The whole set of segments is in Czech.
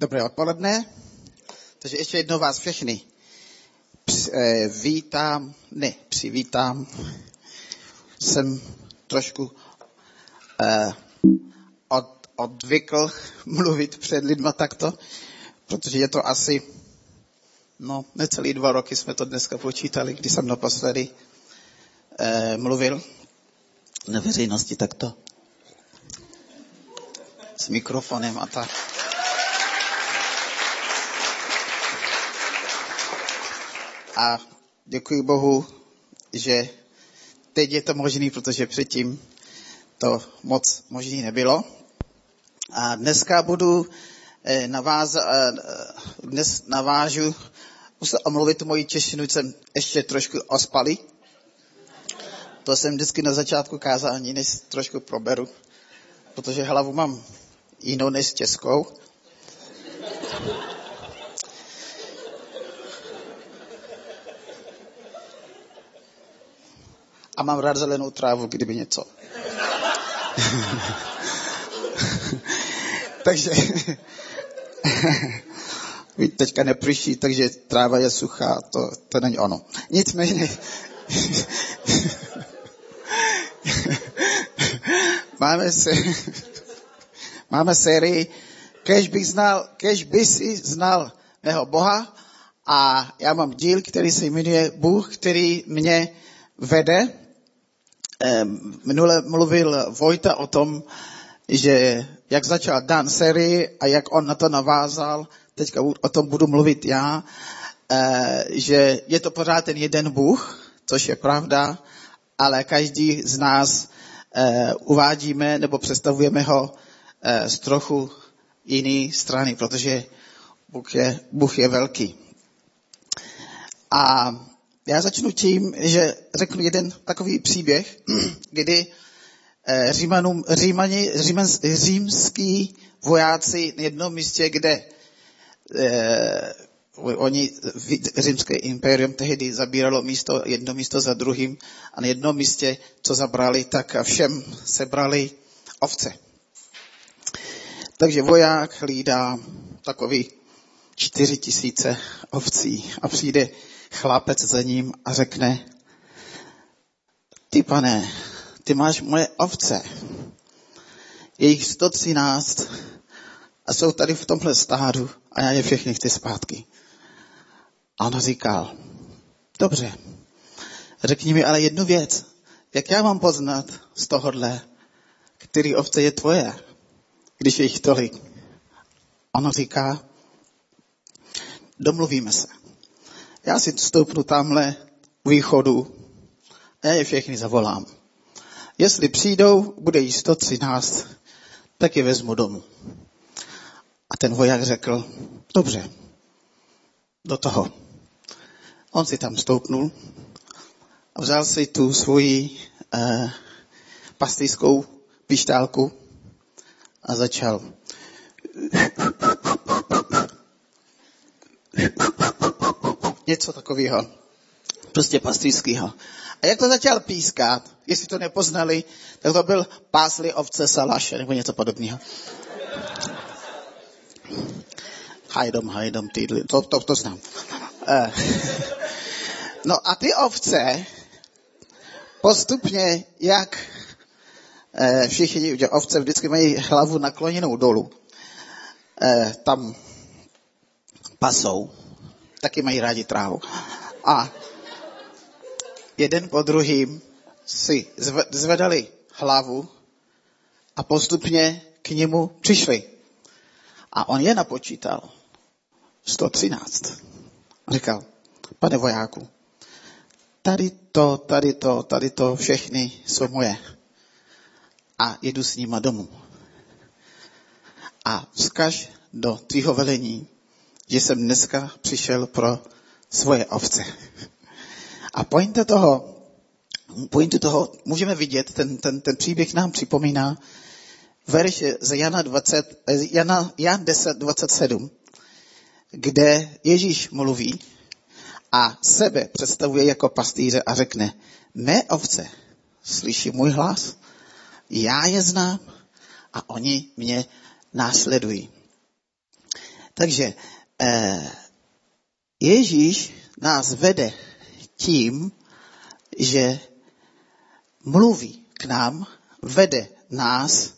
Dobré odpoledne. Takže ještě jednou vás všechny eh, vítám, ne, přivítám. Jsem trošku eh, od, odvykl mluvit před lidma takto, protože je to asi, no, necelý dva roky jsme to dneska počítali, kdy jsem naposledy eh, mluvil na veřejnosti takto s mikrofonem a tak. A děkuji Bohu, že teď je to možný, protože předtím to moc možný nebylo. A dneska budu eh, navázat, eh, dnes navážu, musím omluvit moji češtinu, jsem ještě trošku ospalý. To jsem vždycky na začátku kázání, než trošku proberu, protože hlavu mám jinou než českou. A mám rád zelenou trávu, kdyby něco. takže teďka neprší, takže tráva je suchá, to, to není ono. Nicméně, máme se, máme sérii, kež bych znal, kež by si znal mého Boha a já mám díl, který se jmenuje Bůh, který mě vede Minule mluvil Vojta o tom, že jak začal Dan sérii a jak on na to navázal, teďka o tom budu mluvit já, eh, že je to pořád ten jeden Bůh, což je pravda, ale každý z nás eh, uvádíme nebo představujeme ho z trochu jiné strany, protože Bůh je, Bůh je velký. A já začnu tím, že řeknu jeden takový příběh, kdy eh, Římanům, Římani, Říman, římský vojáci na jednom místě, kde eh, oni, římské impérium tehdy zabíralo místo, jedno místo za druhým a na jednom místě, co zabrali, tak všem sebrali ovce. Takže voják hlídá takový čtyři tisíce ovcí a přijde chlapec za ním a řekne, ty pane, ty máš moje ovce. Je jich 113 a jsou tady v tomhle stádu a já je všechny chci zpátky. A on říkal, dobře, řekni mi ale jednu věc. Jak já mám poznat z tohohle, který ovce je tvoje, když je jich tolik? Ono říká, domluvíme se. Já si stoupnu tamhle u východu a já je všechny zavolám. Jestli přijdou, bude jí 113, tak je vezmu domů. A ten voják řekl, dobře, do toho. On si tam stoupnul a vzal si tu svoji eh, pastýskou pištálku a začal něco takového. Prostě pastýřského. A jak to začal pískat, jestli to nepoznali, tak to byl pásli ovce salaše, nebo něco podobného. Hajdom, hajdom, týdli, to, to, to znám. Eh. No a ty ovce postupně, jak eh, všichni, že ovce vždycky mají hlavu nakloněnou dolů, eh, tam pasou, taky mají rádi trávu. A jeden po druhým si zvedali hlavu a postupně k němu přišli. A on je napočítal. 113. A říkal, pane vojáku, tady to, tady to, tady to, všechny jsou moje. A jedu s nima domů. A vzkaž do tvýho velení, že jsem dneska přišel pro svoje ovce. A pointa toho, pointu toho můžeme vidět, ten, ten, ten příběh nám připomíná verš z Jana, 20, Jana, Jan 10, 27, kde Ježíš mluví a sebe představuje jako pastýře a řekne, mé ovce slyší můj hlas, já je znám a oni mě následují. Takže Ježíš nás vede tím, že mluví k nám, vede nás,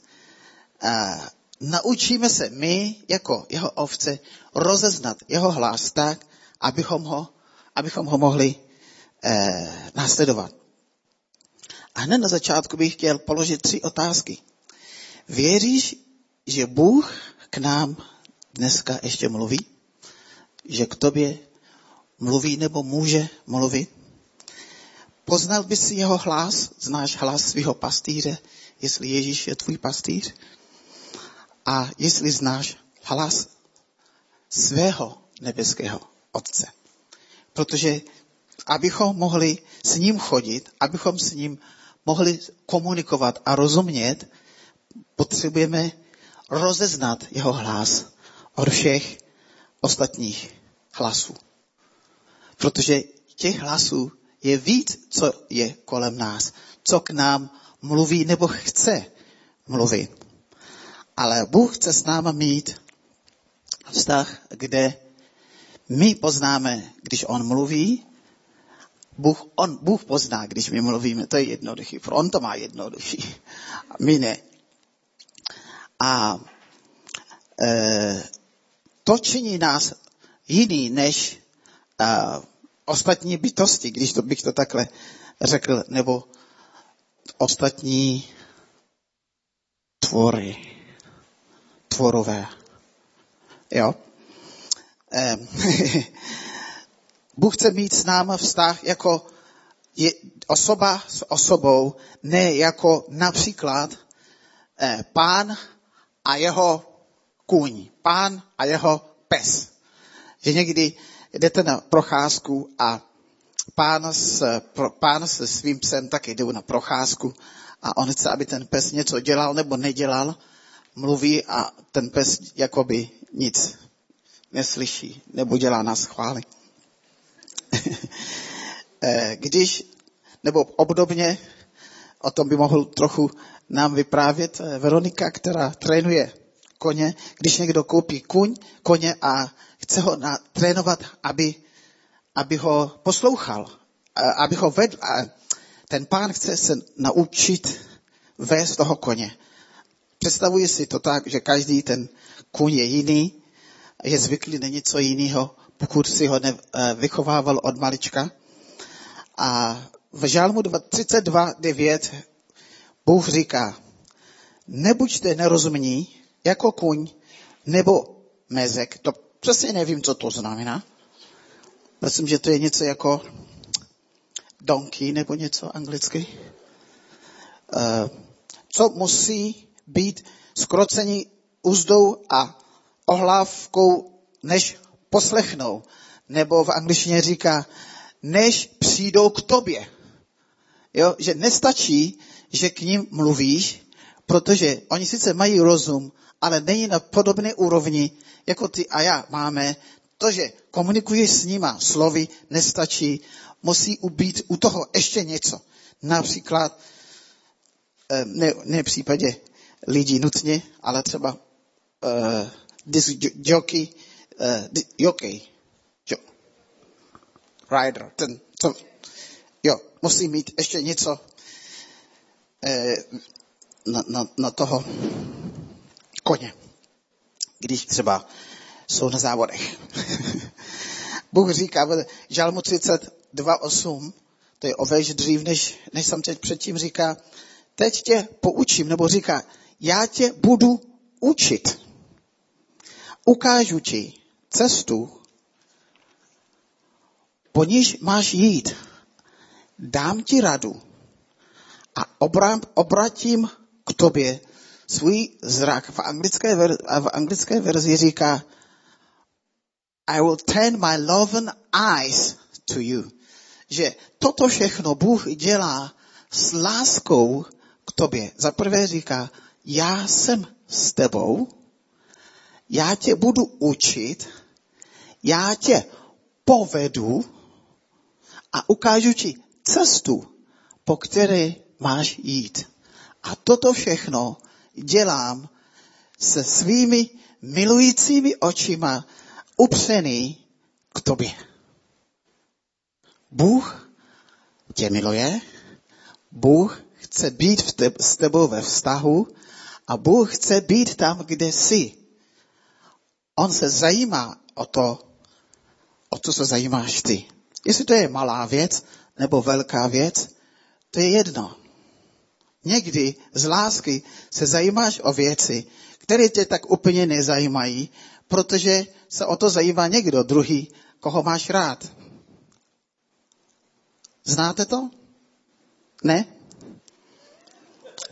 a naučíme se my, jako jeho ovce, rozeznat jeho hlas tak, abychom ho, abychom ho mohli eh, následovat. A hned na začátku bych chtěl položit tři otázky. Věříš, že Bůh k nám dneska ještě mluví? Že k tobě mluví nebo může mluvit? Poznal bys jeho hlas, znáš hlas svého pastýře, jestli Ježíš je tvůj pastýř? A jestli znáš hlas svého nebeského Otce. Protože abychom mohli s ním chodit, abychom s ním mohli komunikovat a rozumět, potřebujeme rozeznat jeho hlas od všech ostatních hlasů. Protože těch hlasů je víc, co je kolem nás, co k nám mluví nebo chce mluvit. Ale Bůh chce s náma mít vztah, kde my poznáme, když On mluví, Bůh, on, Bůh pozná, když my mluvíme, to je jednoduchý. Pro on to má jednoduchý. A my ne. A e, to činí nás jiný než e, ostatní bytosti, když to bych to takhle řekl, nebo ostatní tvory, tvorové. Jo? E, Bůh chce mít s náma vztah jako je osoba s osobou, ne jako například eh, pán a jeho kůň, pán a jeho pes. Že někdy jdete na procházku a pán s, pro, pán se svým psem taky jdou na procházku a on chce, aby ten pes něco dělal nebo nedělal, mluví a ten pes jakoby nic neslyší nebo dělá na schvály. Eh, když, nebo obdobně, o tom by mohl trochu nám vyprávět eh, Veronika, která trénuje koně, když někdo koupí kuň, koně a chce ho trénovat, aby, aby ho poslouchal, aby ho vedl. A ten pán chce se naučit vést toho koně. Představuji si to tak, že každý ten kůň je jiný, je zvyklý na něco jiného pokud si ho eh, vychovával od malička. A v Žálmu 32.9 Bůh říká, nebuďte nerozumní jako kuň nebo mezek. To přesně nevím, co to znamená. Myslím, že to je něco jako donkey nebo něco anglicky. Eh, co musí být skrocení úzdou a ohlávkou, než poslechnou. Nebo v angličtině říká, než přijdou k tobě. Jo, že nestačí, že k ním mluvíš, protože oni sice mají rozum, ale není na podobné úrovni, jako ty a já máme. To, že komunikuješ s nima slovy, nestačí. Musí ubít u toho ještě něco. Například, eh, ne, ne v případě lidí nutně, ale třeba uh, disc jockey, uh, jockey, jo, rider, ten, co, jo, musí mít ještě něco eh, na, na, na toho koně, když třeba jsou na závodech. Bůh říká v Žalmu 32.8, to je o dřív, než, než jsem teď předtím říká, teď tě poučím, nebo říká, já tě budu učit. Ukážu ti, cestu, po níž máš jít. Dám ti radu a obratím k tobě svůj zrak. V anglické, ver, v anglické verzi říká I will turn my loving eyes to you. Že toto všechno Bůh dělá s láskou k tobě. Za prvé říká, já jsem s tebou, já tě budu učit, já tě povedu a ukážu ti cestu, po které máš jít. A toto všechno dělám se svými milujícími očima upřený k tobě. Bůh tě miluje, Bůh chce být te- s tebou ve vztahu a Bůh chce být tam, kde jsi. On se zajímá o to, o co se zajímáš ty. Jestli to je malá věc nebo velká věc, to je jedno. Někdy z lásky se zajímáš o věci, které tě tak úplně nezajímají, protože se o to zajímá někdo druhý, koho máš rád. Znáte to? Ne?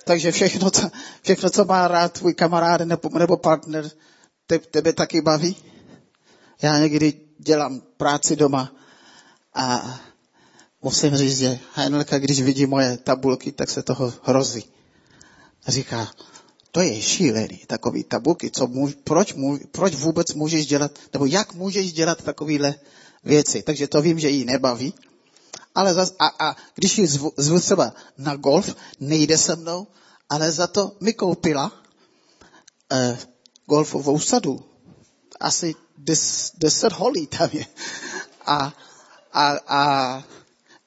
Takže všechno, co, všechno, co má rád tvůj kamarád nebo, nebo partner, te, tebe taky baví? Já někdy dělám práci doma a musím říct, že Heinelka, když vidí moje tabulky, tak se toho hrozí. Říká, to je šílený, takový tabulky, co můž, proč, můž, proč vůbec můžeš dělat, nebo jak můžeš dělat takovýhle věci. Takže to vím, že jí nebaví. Ale zas, a, a když ji zvu, zvu třeba na golf, nejde se mnou, ale za to mi koupila eh, golfovou sadu. Asi des, deset holí tam je. A, a, a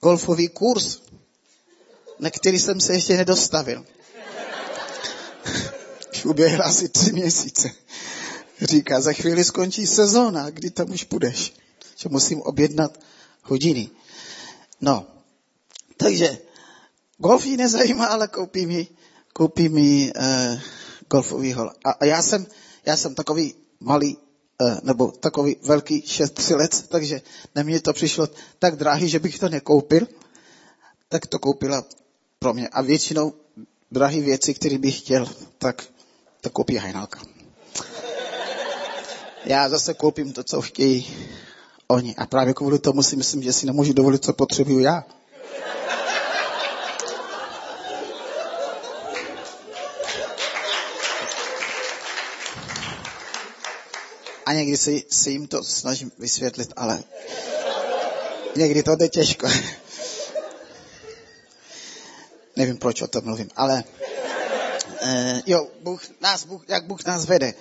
golfový kurz, na který jsem se ještě nedostavil. Už uběhla asi tři měsíce. Říká, za chvíli skončí sezóna, kdy tam už půjdeš. Že musím objednat hodiny. No, takže golf ji nezajímá, ale koupí mi, koupí mi uh, golfový hol. A, a já jsem, já jsem takový malý, nebo takový velký šestřilec, takže na mě to přišlo tak drahý, že bych to nekoupil, tak to koupila pro mě. A většinou drahé věci, které bych chtěl, tak to koupí Hajnalka. Já zase koupím to, co chtějí oni. A právě kvůli tomu si myslím, že si nemůžu dovolit, co potřebuju já. Někdy si, si jim to snažím vysvětlit, ale někdy to jde těžko. Nevím, proč o tom mluvím, ale uh, jo, Bůh, nás, Bůh, jak Bůh nás vede.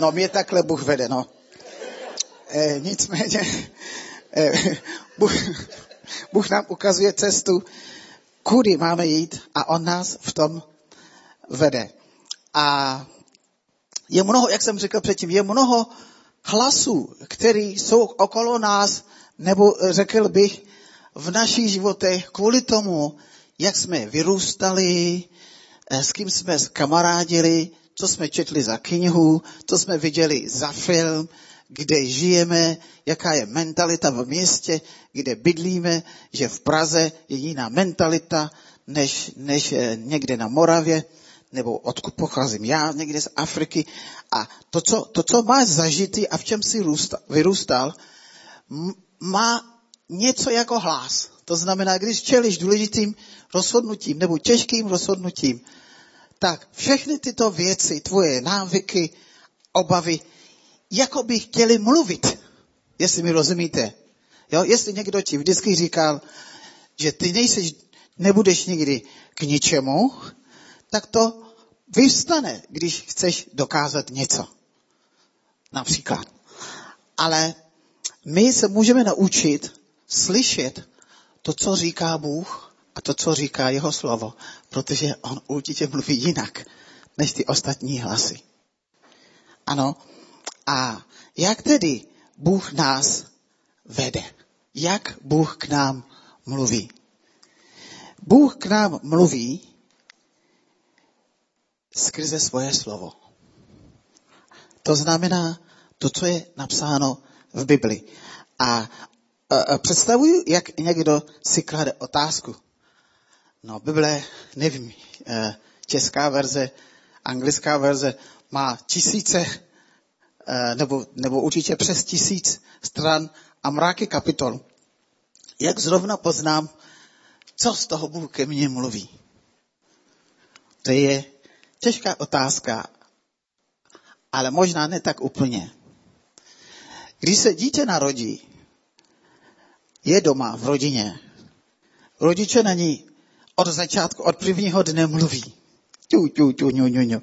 No, mě takhle Bůh vede, no. E, nicméně, e, Bůh, Bůh nám ukazuje cestu, kudy máme jít a On nás v tom vede. A je mnoho, jak jsem řekl předtím, je mnoho hlasů, které jsou okolo nás, nebo řekl bych, v našich životech kvůli tomu, jak jsme vyrůstali, s kým jsme kamarádili, co jsme četli za knihu, co jsme viděli za film, kde žijeme, jaká je mentalita v městě, kde bydlíme, že v Praze je jiná mentalita než, než někde na Moravě, nebo odkud pocházím já, někde z Afriky. A to, co, to, co máš zažitý a v čem si vyrůstal, má něco jako hlas. To znamená, když čelíš důležitým rozhodnutím nebo těžkým rozhodnutím, tak všechny tyto věci, tvoje návyky, obavy, jako by chtěli mluvit, jestli mi rozumíte. Jo? Jestli někdo ti vždycky říkal, že ty nejseš, nebudeš nikdy k ničemu, tak to vyvstane, když chceš dokázat něco. Například. Ale my se můžeme naučit slyšet to, co říká Bůh a to, co říká jeho slovo, protože on určitě mluví jinak než ty ostatní hlasy. Ano, a jak tedy Bůh nás vede? Jak Bůh k nám mluví? Bůh k nám mluví skrze svoje slovo. To znamená to, co je napsáno v Bibli. A, představuju, jak někdo si klade otázku. No, Bible, nevím, e, česká verze, anglická verze má tisíce Eh, nebo, nebo určitě přes tisíc stran a mráky kapitol. Jak zrovna poznám, co z toho Bůh ke mně mluví? To je těžká otázka, ale možná ne tak úplně. Když se dítě narodí, je doma v rodině, rodiče na ní od začátku, od prvního dne mluví. Ťu, ťu, ťu, ňu, ňu, ňu.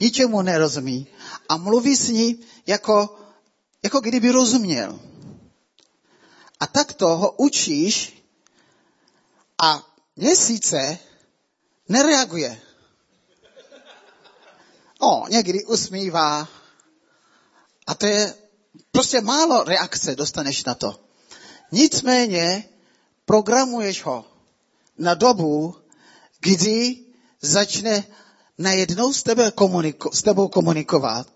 ničemu nerozumí a mluví s ní jako, jako kdyby rozuměl. A tak ho učíš a měsíce nereaguje. O, někdy usmívá. A to je prostě málo reakce dostaneš na to. Nicméně programuješ ho na dobu, kdy začne najednou s, tebe komuniko, s tebou komunikovat,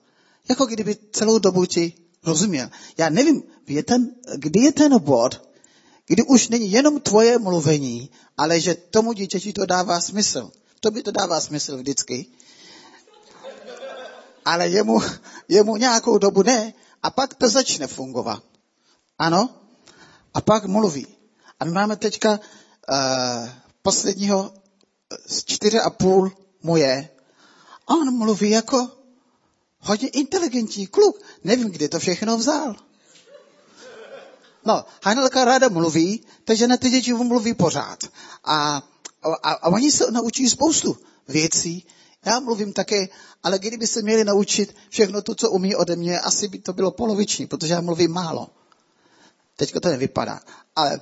jako kdyby celou dobu ti rozuměl. Já nevím, je ten, kdy je ten bod, kdy už není jenom tvoje mluvení, ale že tomu dítěti to dává smysl. To by to dává smysl vždycky. Ale jemu, jemu nějakou dobu ne. A pak to začne fungovat. Ano? A pak mluví. A my máme teďka uh, posledního z čtyři a půl moje. A on mluví jako hodně inteligentní kluk. Nevím, kde to všechno vzal. No, Hanelka ráda mluví, takže na ty děti mluví pořád. A, a, a oni se naučí spoustu věcí. Já mluvím také, ale kdyby se měli naučit všechno to, co umí ode mě, asi by to bylo poloviční, protože já mluvím málo. Teďka to nevypadá. Ale,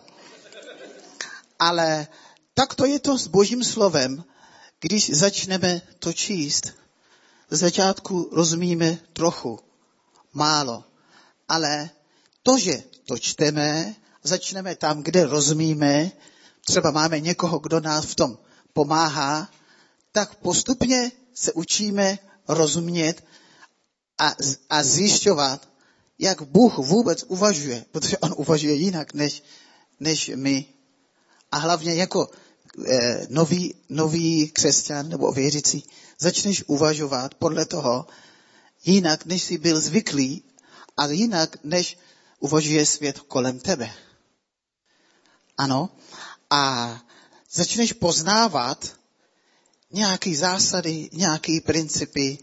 ale tak to je to s božím slovem, když začneme to číst. Z začátku rozumíme trochu, málo, ale to, že to čteme, začneme tam, kde rozumíme, třeba máme někoho, kdo nás v tom pomáhá, tak postupně se učíme rozumět a, a zjišťovat, jak Bůh vůbec uvažuje, protože on uvažuje jinak než, než my. A hlavně jako eh, nový, nový křesťan nebo věřící, začneš uvažovat podle toho jinak, než jsi byl zvyklý a jinak, než uvažuje svět kolem tebe. Ano. A začneš poznávat nějaké zásady, nějaké principy,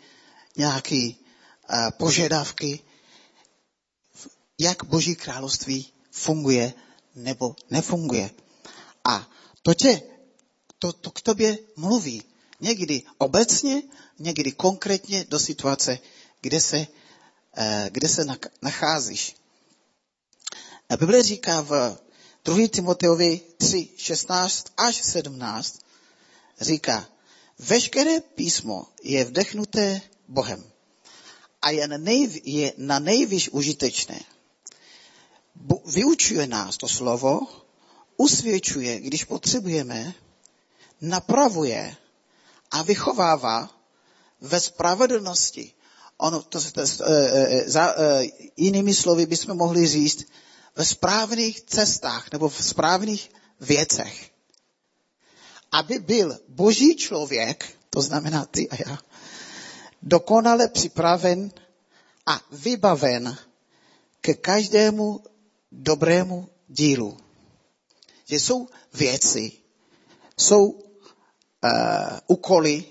nějaké uh, požadavky, jak Boží království funguje nebo nefunguje. A to tě, to, to k tobě mluví. Někdy obecně, někdy konkrétně do situace, kde se, uh, kde se nacházíš. Bible říká v 2. Timoteovi 3, 16 až 17, říká, veškeré písmo je vdechnuté Bohem a je na, nejv, je na nejvyš užitečné. Vyučuje nás to slovo, usvědčuje, když potřebujeme, napravuje a vychovává ve spravedlnosti. Ono, to, to, to, to, za, jinými slovy bychom mohli říct, ve správných cestách nebo v správných věcech. Aby byl boží člověk, to znamená ty a já, dokonale připraven a vybaven ke každému dobrému dílu. Že jsou věci, jsou uh, úkoly,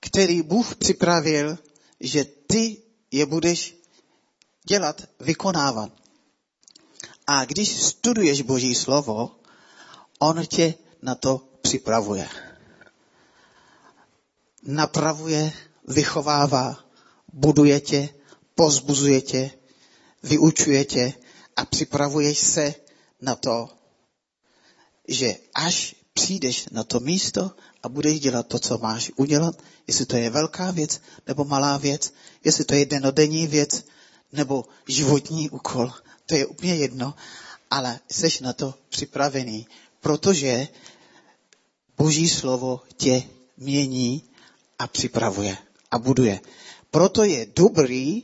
který Bůh připravil, že ty je budeš dělat, vykonávat. A když studuješ Boží slovo, on tě na to připravuje. Napravuje, vychovává, buduje tě, pozbuzuje tě, vyučuje tě a připravuješ se na to, že až přijdeš na to místo a budeš dělat to, co máš udělat, jestli to je velká věc nebo malá věc, jestli to je denodenní věc nebo životní úkol, to je úplně jedno, ale jsi na to připravený, protože Boží slovo tě mění a připravuje a buduje. Proto je dobrý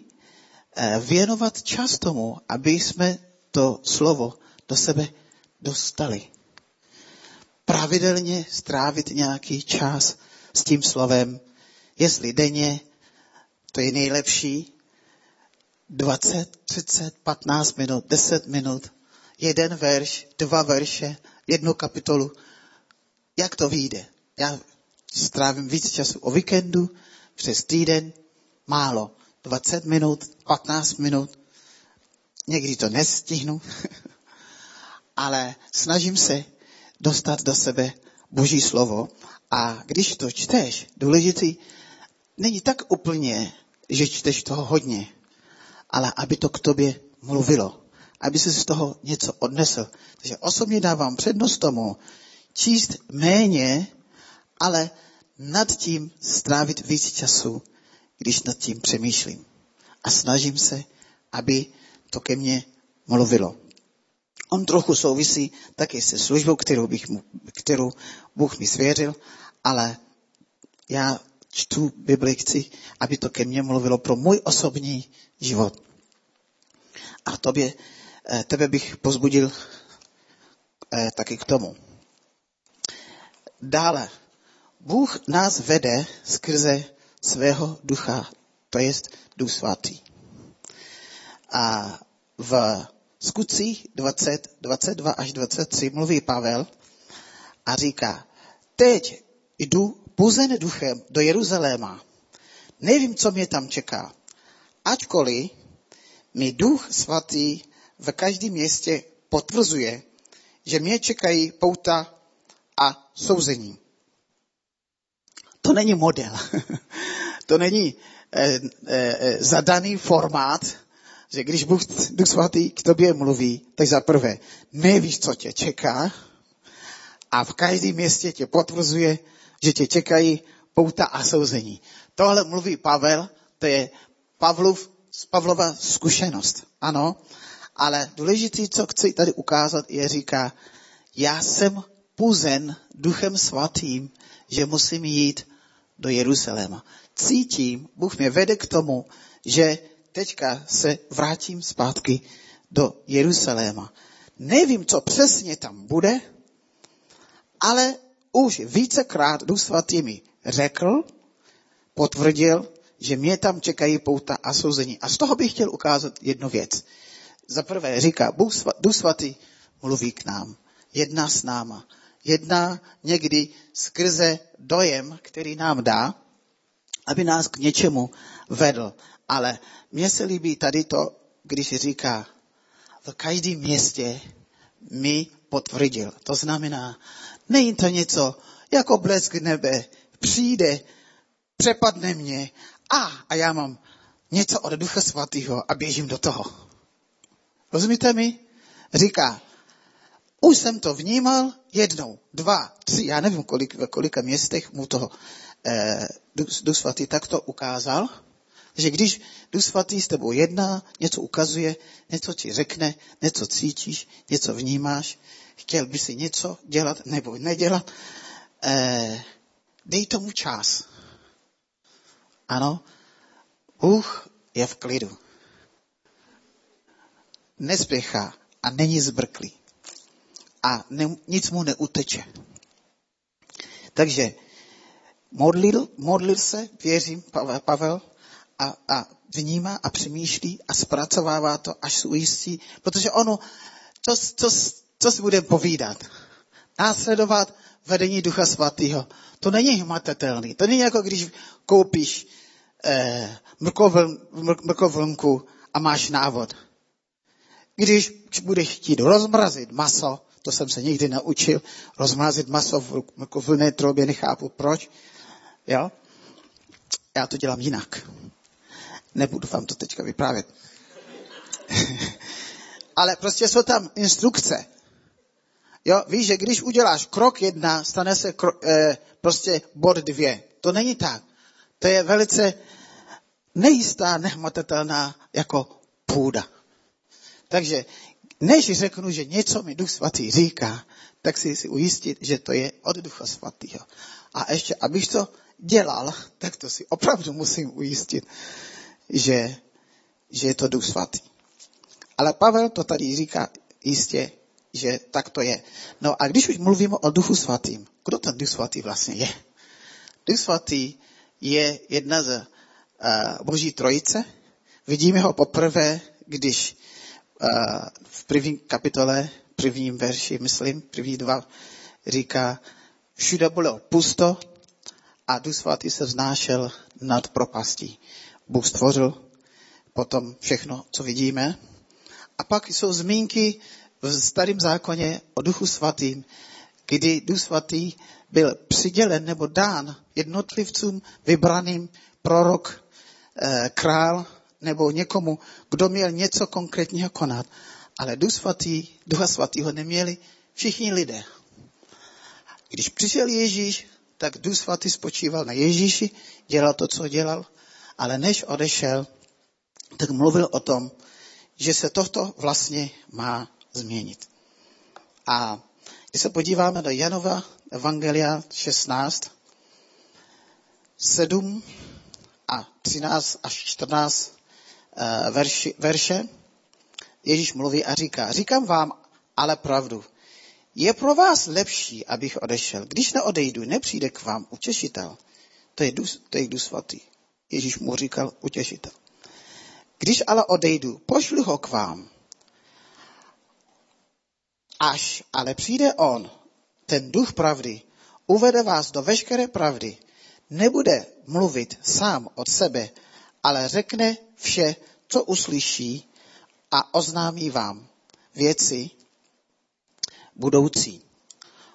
eh, věnovat čas tomu, aby jsme to slovo do sebe dostali. Pravidelně strávit nějaký čas s tím slovem, jestli denně, to je nejlepší, 20, 30, 15 minut, 10 minut, jeden verš, dva verše, jednu kapitolu. Jak to vyjde? Já strávím víc času o víkendu, přes týden, málo. 20 minut, 15 minut. Někdy to nestihnu, ale snažím se dostat do sebe Boží slovo a když to čteš, důležitý, není tak úplně, že čteš toho hodně, ale aby to k tobě mluvilo, aby si z toho něco odnesl. Takže osobně dávám přednost tomu číst méně, ale nad tím strávit víc času, když nad tím přemýšlím. A snažím se, aby to ke mně mluvilo. On trochu souvisí taky se službou, kterou, bych mu, kterou Bůh mi svěřil, ale já čtu Bibli, chci, aby to ke mně mluvilo pro můj osobní život. A tobě, eh, tebe bych pozbudil eh, taky k tomu. Dále, Bůh nás vede skrze svého ducha, to je Duch svatý. A v skutcích 20, 22 až 23 mluví Pavel a říká, teď jdu puzen duchem do Jeruzaléma. Nevím, co mě tam čeká. Ačkoliv mi duch svatý v každém městě potvrzuje, že mě čekají pouta a souzení. To není model. to není eh, eh, zadaný formát, že když Bůh, Duch Svatý k tobě mluví, tak za prvé nevíš, co tě čeká a v každém městě tě potvrzuje, že tě čekají pouta a souzení. Tohle mluví Pavel, to je Pavlov, Pavlova zkušenost. Ano, ale důležité, co chci tady ukázat, je říká, já jsem puzen duchem svatým, že musím jít do Jeruzaléma. Cítím, Bůh mě vede k tomu, že teďka se vrátím zpátky do Jeruzaléma. Nevím, co přesně tam bude, ale už vícekrát Duch Svatý mi řekl, potvrdil, že mě tam čekají pouta a souzení. A z toho bych chtěl ukázat jednu věc. Za prvé říká, Duch Svatý mluví k nám, jedná s náma. Jedná někdy skrze dojem, který nám dá, aby nás k něčemu vedl. Ale mně se líbí tady to, když říká, v každém městě mi potvrdil. To znamená, není to něco jako blesk nebe, přijde, přepadne mě a, a já mám něco od Ducha Svatého a běžím do toho. Rozumíte mi? Říká, už jsem to vnímal jednou, dva, tři, já nevím, kolik, ve kolika městech mu toho eh, Duch Svatý takto ukázal, že když Duch Svatý s tebou jedná, něco ukazuje, něco ti řekne, něco cítíš, něco vnímáš, chtěl by si něco dělat nebo nedělat, eh, dej tomu čas. Ano, Bůh je v klidu. Nespěchá a není zbrklý. A ne, nic mu neuteče. Takže modlil, modlil se, věřím, Pavel, a, a vnímá a přemýšlí a zpracovává to, až se ujistí, protože ono, co, co, co si budeme povídat? Následovat vedení Ducha Svatého. To není hmatatelný. To není jako když koupíš eh, mrkovlnku a máš návod. Když budeš chtít rozmrazit maso, to jsem se nikdy naučil, rozmrazit maso v mrkovlné trobě, nechápu proč. Jo? Já to dělám jinak. Nebudu vám to teďka vyprávět. Ale prostě jsou tam instrukce. Jo, víš, že když uděláš krok jedna, stane se kro, eh, prostě bod dvě. To není tak. To je velice nejistá, nehmatatelná jako půda. Takže než řeknu, že něco mi Duch Svatý říká, tak si si ujistit, že to je od Ducha Svatého. A ještě, abych to dělal, tak to si opravdu musím ujistit, že, že je to Duch Svatý. Ale Pavel to tady říká jistě, že tak to je. No a když už mluvíme o Duchu Svatým, kdo ten Duch Svatý vlastně je? Duch Svatý je jedna z uh, Boží trojice. Vidíme ho poprvé, když v první kapitole, prvním verši, myslím, první dva, říká, všude bylo pusto a Duch Svatý se vznášel nad propastí. Bůh stvořil potom všechno, co vidíme. A pak jsou zmínky v starém zákoně o Duchu Svatým, kdy Duch Svatý byl přidělen nebo dán jednotlivcům vybraným prorok, eh, král nebo někomu, kdo měl něco konkrétního konat. Ale Duch svatý, Ducha svatýho neměli všichni lidé. Když přišel Ježíš, tak Duch svatý spočíval na Ježíši, dělal to, co dělal, ale než odešel, tak mluvil o tom, že se toto vlastně má změnit. A když se podíváme do Janova Evangelia 16, 7 a 13 až 14 eh, verši, verše, Ježíš mluví a říká, říkám vám ale pravdu. Je pro vás lepší, abych odešel. Když neodejdu, nepřijde k vám utěšitel. To je, dus, to je dus svatý. Ježíš mu říkal utěšitel. Když ale odejdu, pošlu ho k vám. Až ale přijde on, ten duch pravdy, uvede vás do veškeré pravdy, nebude mluvit sám od sebe, ale řekne vše, co uslyší a oznámí vám věci budoucí.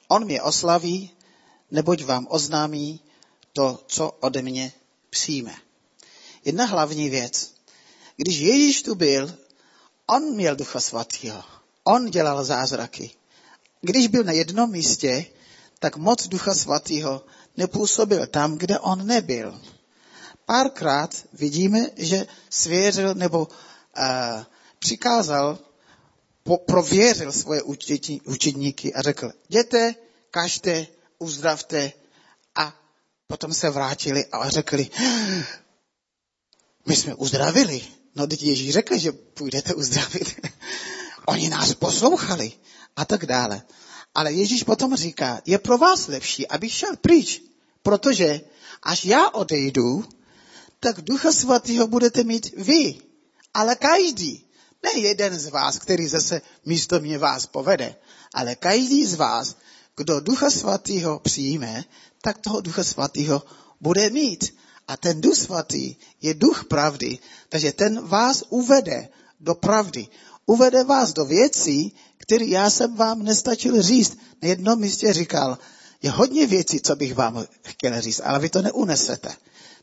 On mě oslaví, neboť vám oznámí to, co ode mě přijme. Jedna hlavní věc. Když Ježíš tu byl, on měl ducha svatého. On dělal zázraky. Když byl na jednom místě, tak moc ducha svatého nepůsobil tam, kde on nebyl. Párkrát vidíme, že svěřil nebo uh, přikázal, po, prověřil svoje učedníky a řekl, jděte, kažte, uzdravte a potom se vrátili a řekli, my jsme uzdravili. No teď Ježíš řekl, že půjdete uzdravit. Oni nás poslouchali a tak dále. Ale Ježíš potom říká, je pro vás lepší, abych šel pryč, protože až já odejdu, tak Ducha Svatého budete mít vy. Ale každý, ne jeden z vás, který zase místo mě vás povede, ale každý z vás, kdo Ducha Svatého přijme, tak toho Ducha Svatého bude mít. A ten Duch Svatý je duch pravdy, takže ten vás uvede do pravdy. Uvede vás do věcí, které já jsem vám nestačil říct. Na jednom místě říkal, je hodně věcí, co bych vám chtěl říct, ale vy to neunesete.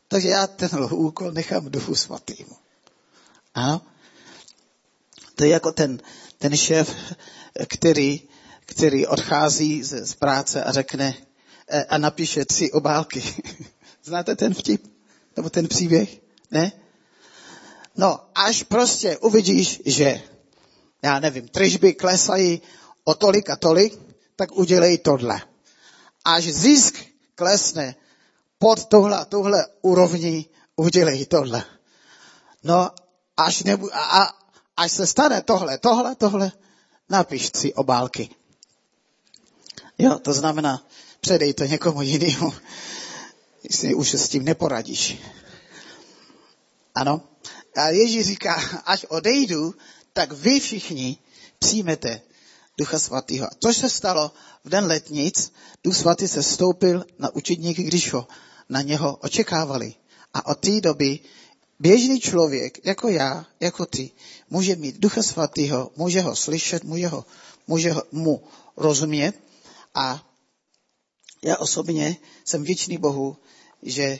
Takže já ten úkol nechám duchu svatýmu. Ano? To je jako ten, ten šéf, který, který odchází z, z práce a řekne eh, a napíše tři obálky. Znáte ten vtip? Nebo ten příběh? Ne? No, až prostě uvidíš, že, já nevím, tržby klesají o tolik a tolik, tak udělej tohle. Až zisk klesne pod tohle, tohle úrovni, udělej tohle. No, až, nebu, a, a, až se stane tohle, tohle, tohle, napiš si obálky. Jo, to znamená, předej to někomu jinému, jestli už s tím neporadíš. Ano. A Ježíš říká, až odejdu, tak vy všichni přijmete Ducha Svatého. Což se stalo v den letnic, Duch Svatý se stoupil na učedníky, když ho na něho očekávali. A od té doby běžný člověk, jako já, jako ty, může mít Ducha Svatého, může ho slyšet, může, ho, může ho, mu rozumět. A já osobně jsem věčný Bohu, že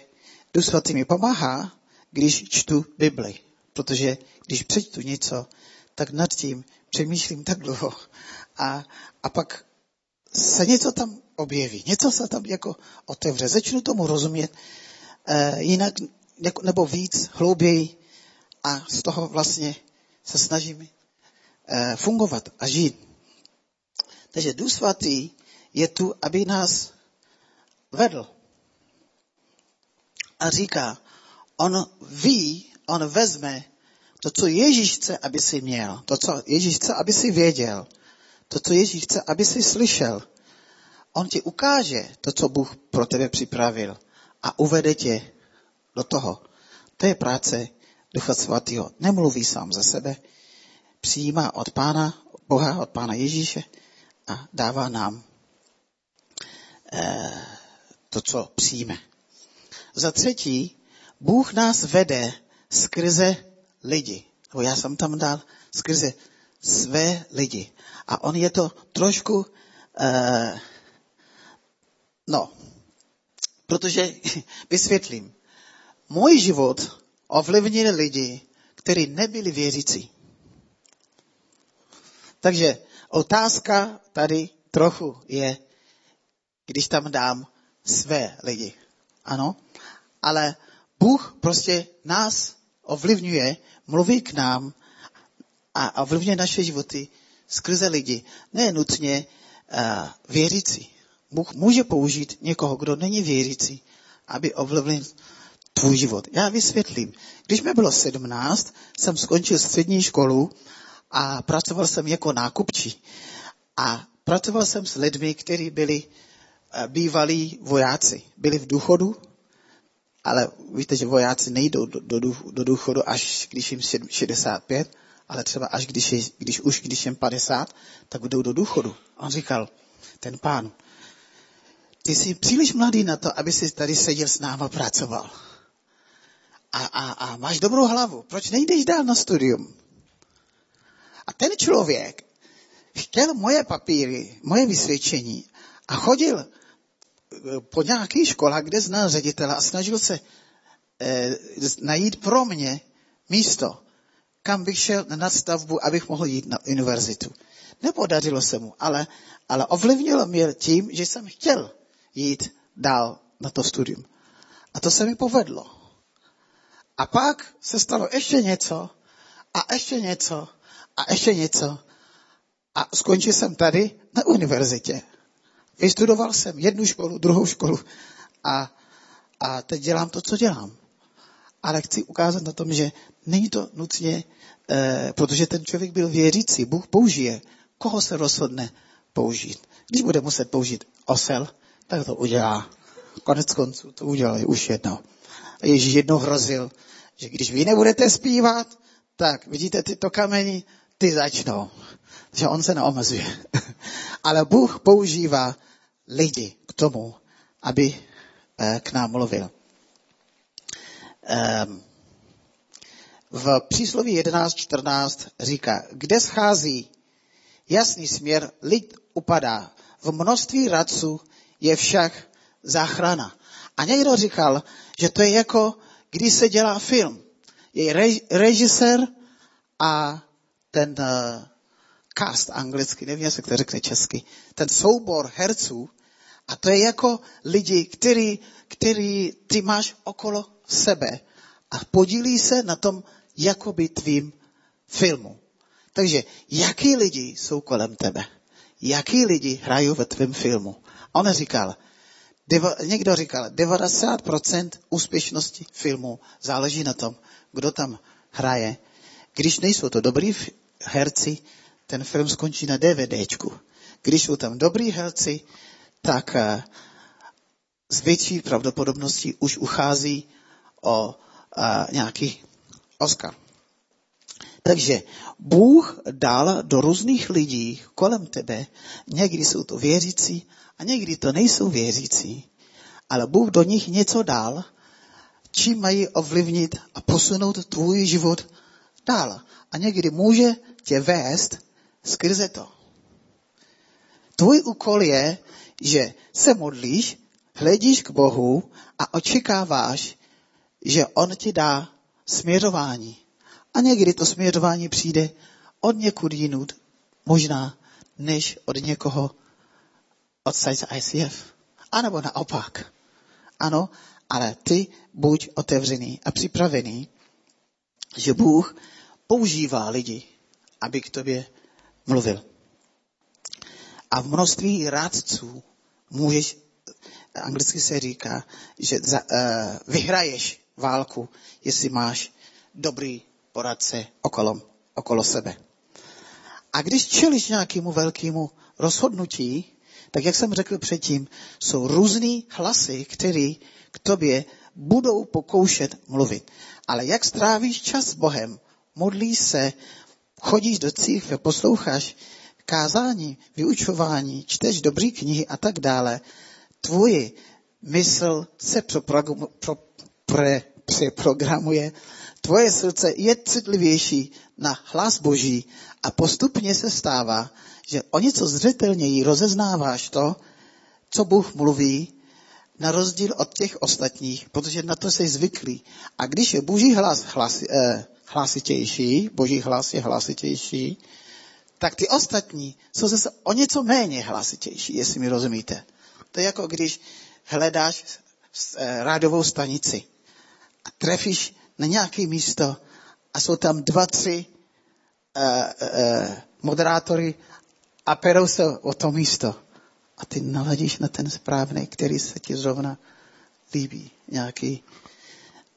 Duch Svatý mi pomáhá, když čtu Bibli. Protože když přečtu něco, tak nad tím přemýšlím tak dlouho. A, a pak se něco tam objeví, něco se tam jako otevře. Začnu tomu rozumět e, jinak, jako, nebo víc, hlouběji a z toho vlastně se snažím e, fungovat a žít. Takže Duch Svatý je tu, aby nás vedl. A říká, on ví, on vezme to, co Ježíš chce, aby si měl, to, co Ježíš chce, aby si věděl, to, co Ježíš chce, aby si slyšel. On ti ukáže to, co Bůh pro tebe připravil a uvede tě do toho. To je práce Ducha Svatého. Nemluví sám za sebe, přijímá od Pána Boha, od Pána Ježíše a dává nám eh, to, co přijme. Za třetí, Bůh nás vede skrze lidi. Nebo já jsem tam dal skrze své lidi. A on je to trošku, uh, no, protože vysvětlím. můj život ovlivnil lidi, kteří nebyli věřící. Takže otázka tady trochu je, když tam dám své lidi. Ano, ale Bůh prostě nás ovlivňuje, mluví k nám a ovlivňuje naše životy skrze lidi. Ne nutně uh, věřící. Bůh může použít někoho, kdo není věřící, aby ovlivnil tvůj život. Já vysvětlím. Když mi bylo 17, jsem skončil střední školu a pracoval jsem jako nákupčí. A pracoval jsem s lidmi, kteří byli eh, bývalí vojáci. Byli v důchodu, ale víte, že vojáci nejdou do, do, do důchodu až když jim 65, ale třeba až když, je, když už když jim 50, tak jdou do důchodu. On říkal, ten pán, ty jsi příliš mladý na to, aby si tady seděl s náma pracoval. A, a, a máš dobrou hlavu. Proč nejdeš dál na studium? A ten člověk chtěl moje papíry, moje vysvědčení a chodil eh, po nějaké škole, kde znal ředitele a snažil se eh, najít pro mě místo, kam bych šel na nadstavbu, abych mohl jít na univerzitu. Nepodařilo se mu, ale, ale ovlivnilo mě tím, že jsem chtěl jít dál na to studium. A to se mi povedlo. A pak se stalo ještě něco a ještě něco a ještě něco. A skončil jsem tady na univerzitě. Vystudoval jsem jednu školu, druhou školu a, a teď dělám to, co dělám. Ale chci ukázat na tom, že není to nutně, eh, protože ten člověk byl věřící. Bůh použije, koho se rozhodne použít. Když bude muset použít osel, tak to udělá. Konec konců to udělali už jednou. Ježíš jednou hrozil, že když vy nebudete zpívat, tak vidíte tyto kameny, ty začnou. Že on se neomezuje. Ale Bůh používá lidi k tomu, aby eh, k nám mluvil. Ehm, v přísloví 11.14 říká, kde schází jasný směr, lid upadá. V množství radců je však záchrana. A někdo říkal, že to je jako, když se dělá film. Je režisér a ten uh, cast anglicky, nevím, jak se to řekne česky, ten soubor herců, a to je jako lidi, který, který ty máš okolo sebe a podílí se na tom jakoby tvým filmu. Takže jaký lidi jsou kolem tebe? Jaký lidi hrají ve tvém filmu? A on říkal, devo, někdo říkal, 90% úspěšnosti filmu záleží na tom, kdo tam hraje. Když nejsou to dobrý herci, ten film skončí na DVDčku. Když jsou tam dobrý herci, tak uh, s větší pravděpodobností už uchází o uh, nějaký Oscar. Takže Bůh dal do různých lidí kolem tebe, někdy jsou to věřící a někdy to nejsou věřící, ale Bůh do nich něco dal, čím mají ovlivnit a posunout tvůj život dál. A někdy může tě vést skrze to. Tvůj úkol je, že se modlíš, hledíš k Bohu a očekáváš, že On ti dá směřování. A někdy to směřování přijde od někud jinut, možná než od někoho od z ICF. A nebo naopak. Ano, ale ty buď otevřený a připravený, že Bůh používá lidi, aby k tobě mluvil. A v množství rádců můžeš, anglicky se říká, že za, uh, vyhraješ válku, jestli máš dobrý poradce okolo, okolo sebe. A když čelíš nějakému velkému rozhodnutí, tak jak jsem řekl předtím, jsou různý hlasy, které k tobě budou pokoušet mluvit. Ale jak strávíš čas s Bohem, modlíš se, chodíš do církve, posloucháš kázání, vyučování, čteš dobré knihy a tak dále, tvůj mysl se přeprogramuje, tvoje srdce je citlivější na hlas Boží a postupně se stává, že o něco zřetelněji rozeznáváš to, co Bůh mluví na rozdíl od těch ostatních, protože na to jsi zvyklý. A když je boží hlas hlasi, eh, hlasitější, boží hlas je hlasitější, tak ty ostatní jsou zase o něco méně hlasitější, jestli mi rozumíte. To je jako když hledáš eh, rádovou stanici a trefíš na nějaké místo a jsou tam dva, tři uh, uh, moderátory a perou se o to místo. A ty naladíš na ten správný, který se ti zrovna líbí. Nějaký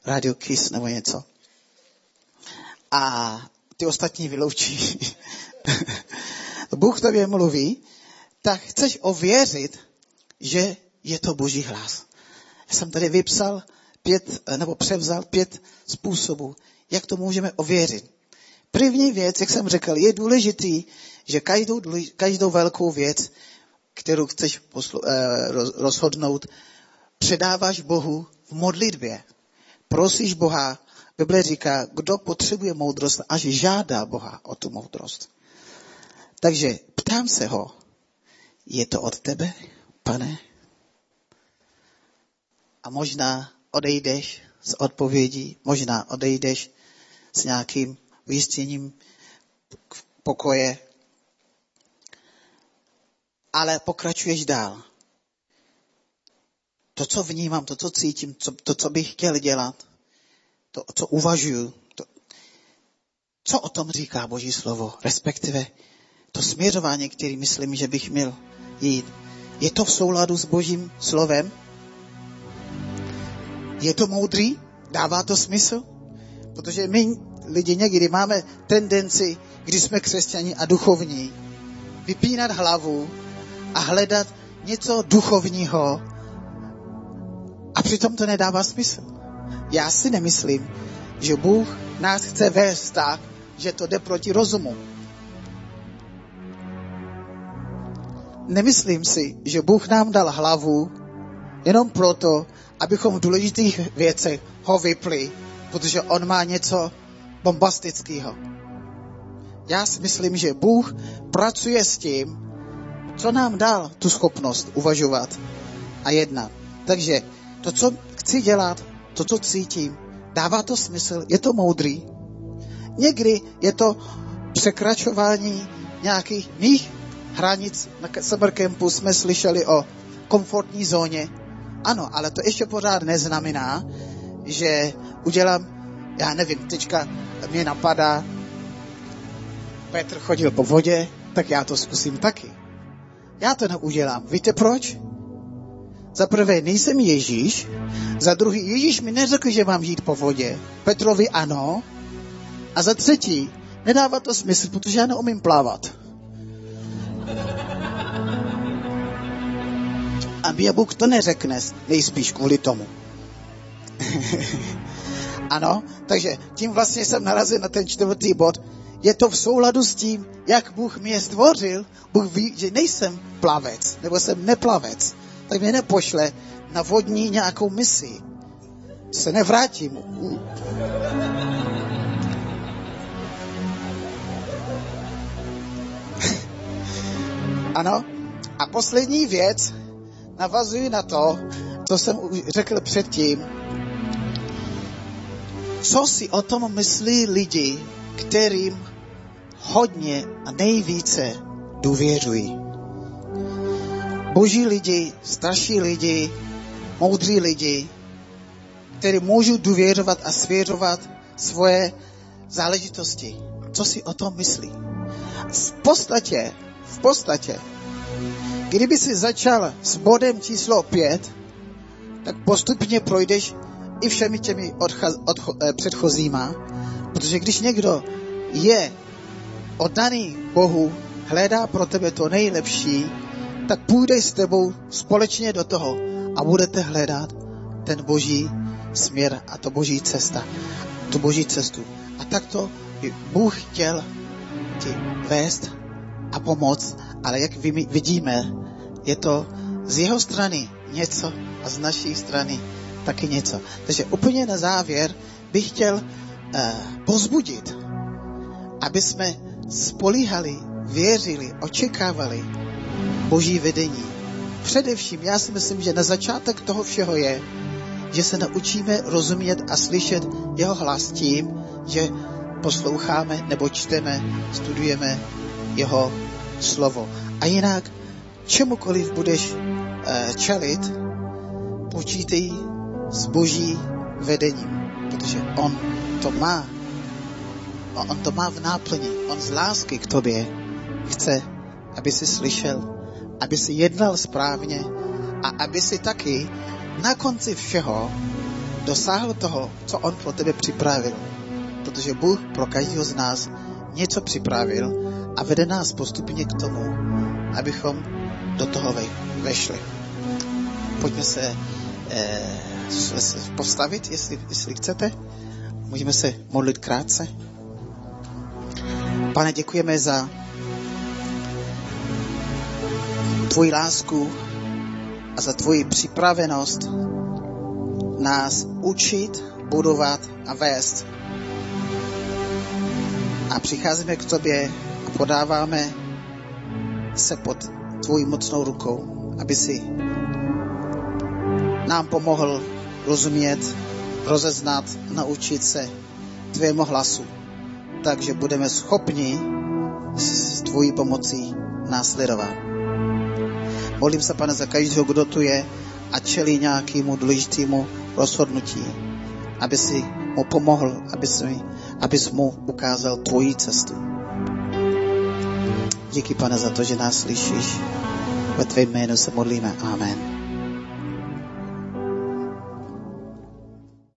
radio kiss nebo něco. A ty ostatní vyloučí. Bůh tobě mluví, tak chceš ověřit, že je to boží hlas. Já jsem tady vypsal pět, nebo převzal pět způsobů, jak to můžeme ověřit. První věc, jak jsem řekl, je důležitý, že každou, každou velkou věc, kterou chceš poslu, eh, rozhodnout, předáváš Bohu v modlitbě. Prosíš Boha, Bible říká, kdo potřebuje moudrost, až žádá Boha o tu moudrost. Takže ptám se ho, je to od tebe, pane? A možná odejdeš s odpovědí, možná odejdeš s nějakým ujistěním pokoje, ale pokračuješ dál. To, co vnímám, to, co cítím, to, to co bych chtěl dělat, to, co uvažuju, to, co o tom říká Boží slovo, respektive to směřování, který myslím, že bych měl jít. Je to v souladu s Božím slovem? Je to moudrý? Dává to smysl? Protože my lidi někdy máme tendenci, když jsme křesťani a duchovní, vypínat hlavu a hledat něco duchovního a přitom to nedává smysl. Já si nemyslím, že Bůh nás chce vést tak, že to jde proti rozumu. Nemyslím si, že Bůh nám dal hlavu jenom proto, abychom v důležitých věcech ho vypli, protože on má něco bombastického. Já si myslím, že Bůh pracuje s tím, co nám dal tu schopnost uvažovat a jednat. Takže to, co chci dělat, to, co cítím, dává to smysl, je to moudrý. Někdy je to překračování nějakých mých hranic. Na summer campu jsme slyšeli o komfortní zóně. Ano, ale to ještě pořád neznamená, že udělám, já nevím, teďka mě napadá, Petr chodil po vodě, tak já to zkusím taky. Já to neudělám. Víte proč? Za prvé, nejsem Ježíš. Za druhý, Ježíš mi neřekl, že mám žít po vodě. Petrovi ano. A za třetí, nedává to smysl, protože já neumím plavat. A Bůh to neřekne nejspíš kvůli tomu. ano, takže tím vlastně jsem narazil na ten čtvrtý bod. Je to v souladu s tím, jak Bůh mě stvořil. Bůh ví, že nejsem plavec, nebo jsem neplavec. Tak mě nepošle na vodní nějakou misi. Se nevrátím. ano. A poslední věc, navazuji na to, co jsem řekl předtím. Co si o tom myslí lidi, kterým hodně a nejvíce důvěřují? Boží lidi, starší lidi, moudří lidi, kteří můžou důvěřovat a svěřovat svoje záležitosti. Co si o tom myslí? V podstatě, v podstatě, Kdyby si začal s bodem číslo 5, tak postupně projdeš i všemi těmi odchaz, odcho, eh, předchozíma, protože když někdo je oddaný Bohu, hledá pro tebe to nejlepší, tak půjde s tebou společně do toho a budete hledat ten boží směr a to boží cesta, tu boží cestu. A takto by Bůh chtěl ti vést a pomoct, ale jak vidíme, je to z jeho strany něco a z naší strany taky něco. Takže úplně na závěr bych chtěl uh, pozbudit, aby jsme spolíhali, věřili, očekávali Boží vedení především já si myslím, že na začátek toho všeho je, že se naučíme rozumět a slyšet jeho hlas tím, že posloucháme nebo čteme, studujeme jeho slovo. A jinak čemukoliv budeš uh, čelit, počítej s boží vedením, protože on to má. On to má v náplni. On z lásky k tobě chce, aby si slyšel, aby si jednal správně a aby si taky na konci všeho dosáhl toho, co on pro tebe připravil. Protože Bůh pro každého z nás něco připravil a vede nás postupně k tomu, abychom do toho vešli. Pojďme se eh, postavit, jestli, jestli chcete. Můžeme se modlit krátce. Pane, děkujeme za tvoji lásku a za tvoji připravenost nás učit, budovat a vést. A přicházíme k tobě podáváme se pod tvojí mocnou rukou, aby si nám pomohl rozumět, rozeznat, naučit se tvému hlasu, takže budeme schopni s tvojí pomocí následovat. Molím se, pane, za každého, kdo tu je a čelí nějakému důležitému rozhodnutí, aby si mu pomohl, aby si, abys mu ukázal tvoji cestu. Díky, pane, za to, že nás slyšíš. Ve tvém jménu se modlíme. Amen.